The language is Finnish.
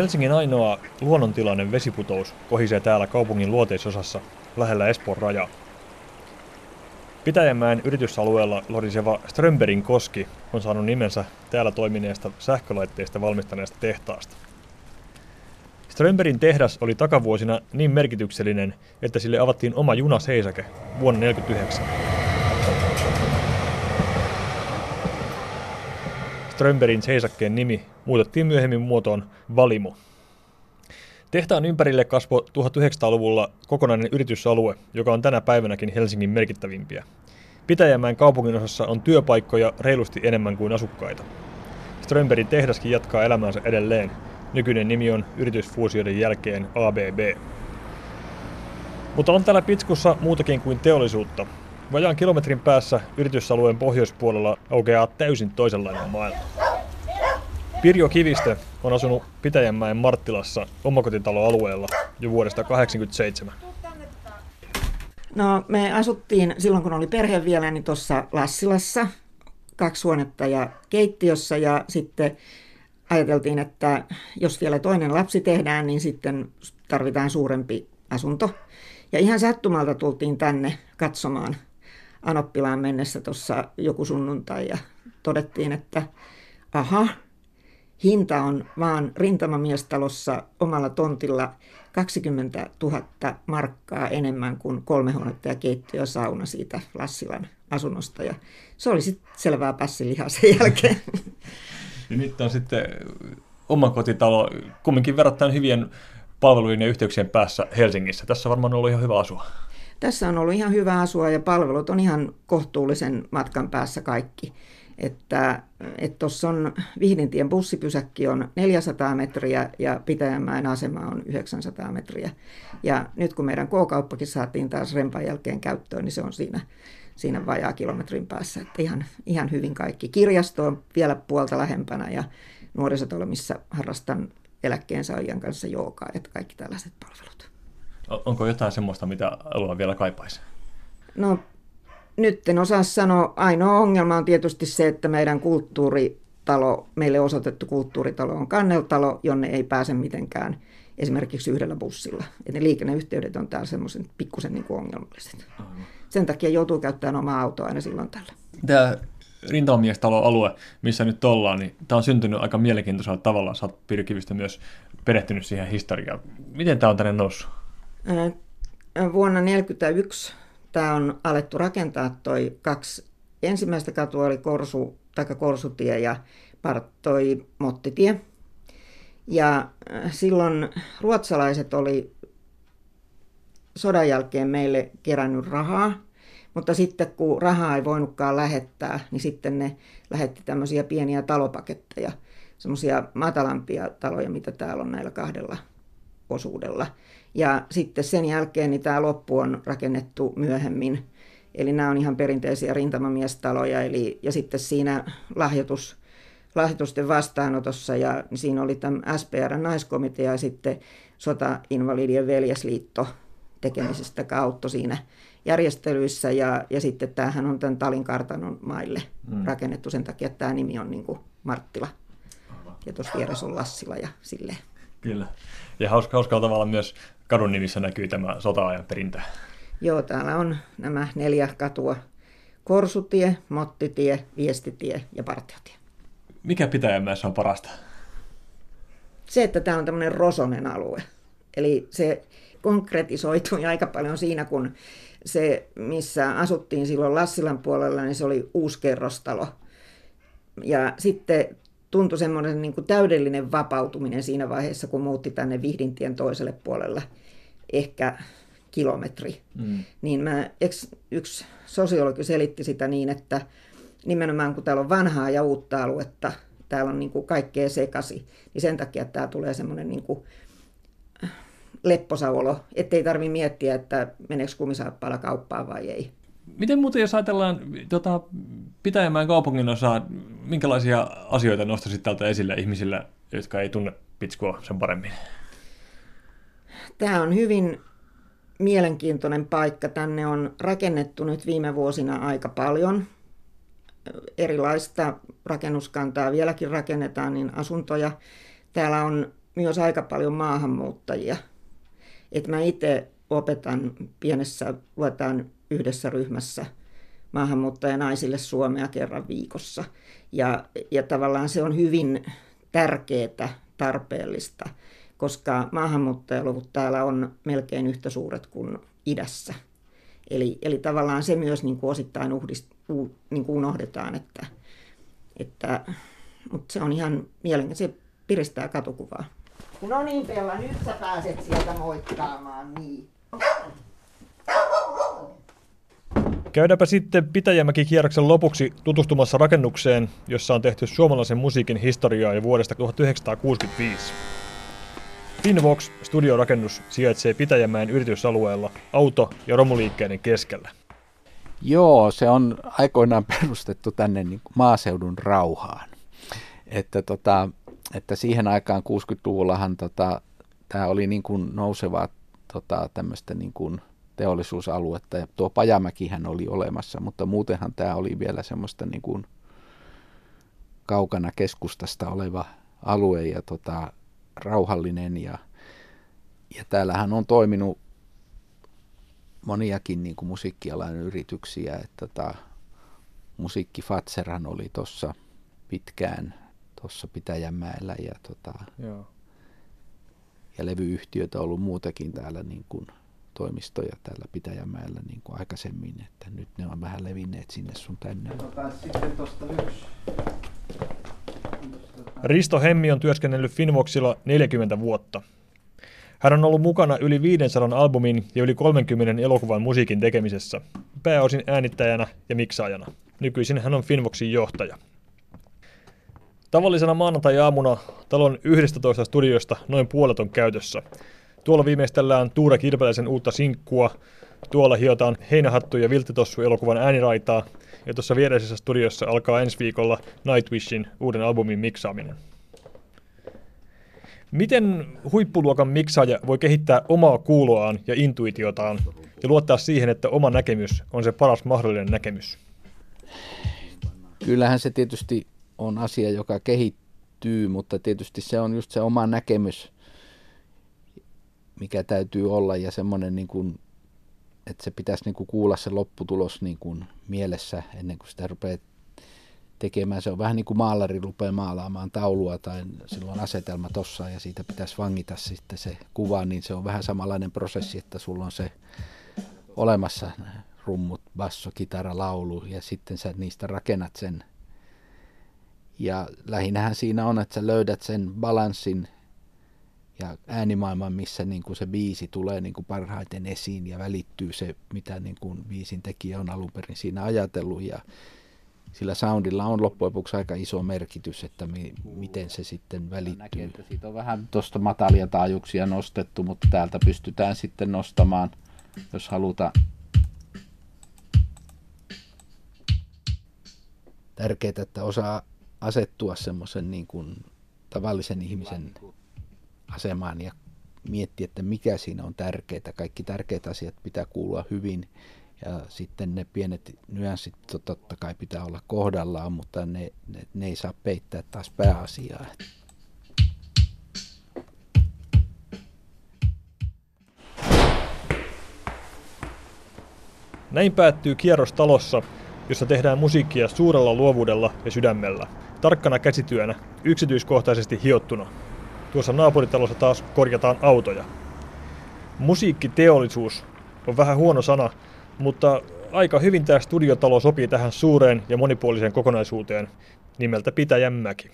Helsingin ainoa luonnontilainen vesiputous kohisee täällä kaupungin luoteisosassa lähellä Espoon rajaa. Pitäjänmäen yritysalueella loriseva Strömberin koski on saanut nimensä täällä toimineesta sähkölaitteista valmistaneesta tehtaasta. Strömberin tehdas oli takavuosina niin merkityksellinen, että sille avattiin oma junaseisake vuonna 1949. Strömberin seisakkeen nimi muutettiin myöhemmin muotoon Valimo. Tehtaan ympärille kasvoi 1900-luvulla kokonainen yritysalue, joka on tänä päivänäkin Helsingin merkittävimpiä. Pitäjämäen kaupunginosassa on työpaikkoja reilusti enemmän kuin asukkaita. Strömberin tehdaskin jatkaa elämäänsä edelleen. Nykyinen nimi on yritysfuusioiden jälkeen ABB. Mutta on täällä Pitskussa muutakin kuin teollisuutta. Vajaan kilometrin päässä yritysalueen pohjoispuolella aukeaa täysin toisenlainen maailma. Pirjo Kivistö on asunut Pitäjänmäen Marttilassa omakotitaloalueella jo vuodesta 1987. No me asuttiin silloin kun oli perhe vielä niin tuossa Lassilassa, kaksi huonetta ja keittiössä ja sitten ajateltiin, että jos vielä toinen lapsi tehdään, niin sitten tarvitaan suurempi asunto. Ja ihan sattumalta tultiin tänne katsomaan Anoppilaan mennessä tuossa joku sunnuntai ja todettiin, että aha, hinta on vaan rintamamiestalossa omalla tontilla 20 000 markkaa enemmän kuin kolme huonetta ja keittiö sauna siitä Lassilan asunnosta. Ja se oli sitten selvää pässilihaa sen jälkeen. Ja nyt on sitten oma kotitalo kumminkin verrattain hyvien palvelujen ja yhteyksien päässä Helsingissä. Tässä on varmaan ollut ihan hyvä asua. Tässä on ollut ihan hyvä asua ja palvelut on ihan kohtuullisen matkan päässä kaikki. Että tuossa on Vihdintien bussipysäkki on 400 metriä ja Pitäjänmäen asema on 900 metriä. Ja nyt kun meidän K-kauppakin saatiin taas rempan jälkeen käyttöön, niin se on siinä, siinä vajaa kilometrin päässä. Että ihan, ihan hyvin kaikki. Kirjasto on vielä puolta lähempänä ja nuorisotalo, missä harrastan eläkkeensaajien kanssa joogaa, että kaikki tällaiset palvelut. Onko jotain semmoista, mitä alue vielä kaipaisi? No nyt en osaa sanoa. Ainoa ongelma on tietysti se, että meidän kulttuuritalo, meille osoitettu kulttuuritalo on kanneltalo, jonne ei pääse mitenkään esimerkiksi yhdellä bussilla. Et ne liikenneyhteydet on täällä semmoisen pikkusen niin ongelmalliset. Sen takia joutuu käyttämään omaa autoa aina silloin tällä. Tämä rintamamiestalo-alue, missä nyt ollaan, niin tämä on syntynyt aika mielenkiintoisella tavalla. Sä oot myös perehtynyt siihen historiaan. Miten tämä on tänne noussut? Vuonna 1941 tämä on alettu rakentaa toi kaksi ensimmäistä katua oli Korsu, Korsutie ja toi Mottitie. Ja silloin ruotsalaiset oli sodan jälkeen meille kerännyt rahaa, mutta sitten kun rahaa ei voinutkaan lähettää, niin sitten ne lähetti tämmöisiä pieniä talopaketteja, semmoisia matalampia taloja, mitä täällä on näillä kahdella osuudella. Ja sitten sen jälkeen niin tämä loppu on rakennettu myöhemmin. Eli nämä on ihan perinteisiä rintamamiestaloja. Eli, ja sitten siinä lahjoitus, lahjoitusten vastaanotossa ja siinä oli tämä SPR-naiskomitea ja sitten Sotainvalidien veljesliitto tekemisestä kautta siinä järjestelyissä. Ja, ja sitten tämähän on tämän Talin kartanon maille mm. rakennettu sen takia, että tämä nimi on niin Marttila. Ja tuossa vieressä on Lassila ja silleen. Kyllä. Ja hauska, hauskalla tavalla myös kadun nimissä näkyy tämä sota-ajan perintö. Joo, täällä on nämä neljä katua. Korsutie, Mottitie, Viestitie ja Partiotie. Mikä Pitäjänmäessä on parasta? Se, että tämä on tämmöinen rosonen alue. Eli se konkretisoitui aika paljon siinä, kun se, missä asuttiin silloin Lassilan puolella, niin se oli uuskerrostalo. Ja sitten tuntui semmoinen niin kuin täydellinen vapautuminen siinä vaiheessa, kun muutti tänne Vihdintien toiselle puolelle ehkä kilometri. Mm. Niin mä, yksi sosiologi selitti sitä niin, että nimenomaan kun täällä on vanhaa ja uutta aluetta, täällä on niin kuin kaikkea sekasi, niin sen takia tämä tulee semmoinen niin kuin lepposa olo, ettei tarvi miettiä, että meneekö kumisaappaalla kauppaan vai ei. Miten muuten, jos ajatellaan tota, Pitäjämään kaupungin osaa, minkälaisia asioita nostaisit täältä esille ihmisille, jotka ei tunne Pitskua sen paremmin? Tämä on hyvin mielenkiintoinen paikka. Tänne on rakennettu nyt viime vuosina aika paljon. Erilaista rakennuskantaa vieläkin rakennetaan, niin asuntoja. Täällä on myös aika paljon maahanmuuttajia. Et mä itse opetan pienessä, luetaan yhdessä ryhmässä maahanmuuttajanaisille suomea kerran viikossa. Ja, ja tavallaan se on hyvin tärkeää, tarpeellista, koska maahanmuuttajaluvut täällä on melkein yhtä suuret kuin idässä. Eli, eli tavallaan se myös niin kuin osittain uhdist, u, niin kuin unohdetaan, että, että, mutta se on ihan mielenkiintoista, se piristää katukuvaa. No niin Pella, nyt sä pääset sieltä moikkaamaan, niin. Käydäänpä sitten Pitäjämäki-kierroksen lopuksi tutustumassa rakennukseen, jossa on tehty suomalaisen musiikin historiaa jo vuodesta 1965. Finvox studiorakennus sijaitsee Pitäjämäen yritysalueella auto- ja romuliikkeiden keskellä. Joo, se on aikoinaan perustettu tänne niin maaseudun rauhaan. Että, tota, että siihen aikaan 60-luvullahan tota, tämä oli niin kuin nousevaa tota, tämmöistä niin kuin teollisuusaluetta ja tuo Pajamäkihän oli olemassa, mutta muutenhan tämä oli vielä semmoista niin kuin kaukana keskustasta oleva alue ja tota, rauhallinen ja, ja täällähän on toiminut moniakin niin kuin musiikkialan yrityksiä, että tota, musiikki Fatserhan oli tuossa pitkään tuossa Pitäjänmäellä ja, tota, Joo. ja levyyhtiöitä on ollut muutakin täällä niin kuin toimistoja täällä Pitäjänmäellä niin kuin aikaisemmin, että nyt ne on vähän levinneet sinne sun tänne. sitten yksi. Risto Hemmi on työskennellyt Finvoxilla 40 vuotta. Hän on ollut mukana yli 500 albumin ja yli 30 elokuvan musiikin tekemisessä, pääosin äänittäjänä ja miksaajana. Nykyisin hän on Finvoxin johtaja. Tavallisena maanantai-aamuna talon 11 studiosta noin puolet on käytössä. Tuolla viimeistellään Tuure Kirpeläisen uutta sinkkua, tuolla hiotaan Heinähattu ja Vilttitossu elokuvan ääniraitaa, ja tuossa viereisessä studiossa alkaa ensi viikolla Nightwishin uuden albumin miksaaminen. Miten huippuluokan miksaaja voi kehittää omaa kuuloaan ja intuitiotaan ja luottaa siihen, että oma näkemys on se paras mahdollinen näkemys? Kyllähän se tietysti on asia, joka kehittyy, mutta tietysti se on just se oma näkemys, mikä täytyy olla ja semmoinen, niin kuin, että se pitäisi niin kuin kuulla se lopputulos niin kuin mielessä ennen kuin sitä rupeaa tekemään. Se on vähän niin kuin maalari rupeaa maalaamaan taulua tai silloin asetelma tossa ja siitä pitäisi vangita sitten se kuva, niin se on vähän samanlainen prosessi, että sulla on se olemassa rummut, basso, kitara, laulu ja sitten sä niistä rakennat sen. Ja lähinnähän siinä on, että sä löydät sen balanssin ja äänimaailman, missä niin kuin se biisi tulee niin kuin parhaiten esiin ja välittyy se, mitä niin kuin biisin tekijä on alun perin siinä ajatellut ja sillä soundilla on loppujen lopuksi aika iso merkitys, että mi, miten se sitten välittyy. Näkee, että siitä on vähän tuosta matalia taajuuksia nostettu, mutta täältä pystytään sitten nostamaan, jos halutaan. Tärkeää, että osaa asettua semmoisen niin kuin tavallisen ihmisen asemaan ja miettiä, että mikä siinä on tärkeää. Kaikki tärkeät asiat pitää kuulua hyvin ja sitten ne pienet nyanssit totta kai pitää olla kohdallaan, mutta ne, ne, ne ei saa peittää taas pääasiaa. Näin päättyy kierros talossa, jossa tehdään musiikkia suurella luovuudella ja sydämellä, tarkkana käsityönä, yksityiskohtaisesti hiottuna. Tuossa naapuritalossa taas korjataan autoja. Musiikkiteollisuus on vähän huono sana, mutta aika hyvin tämä studiotalo sopii tähän suureen ja monipuoliseen kokonaisuuteen nimeltä Pitäjänmäki.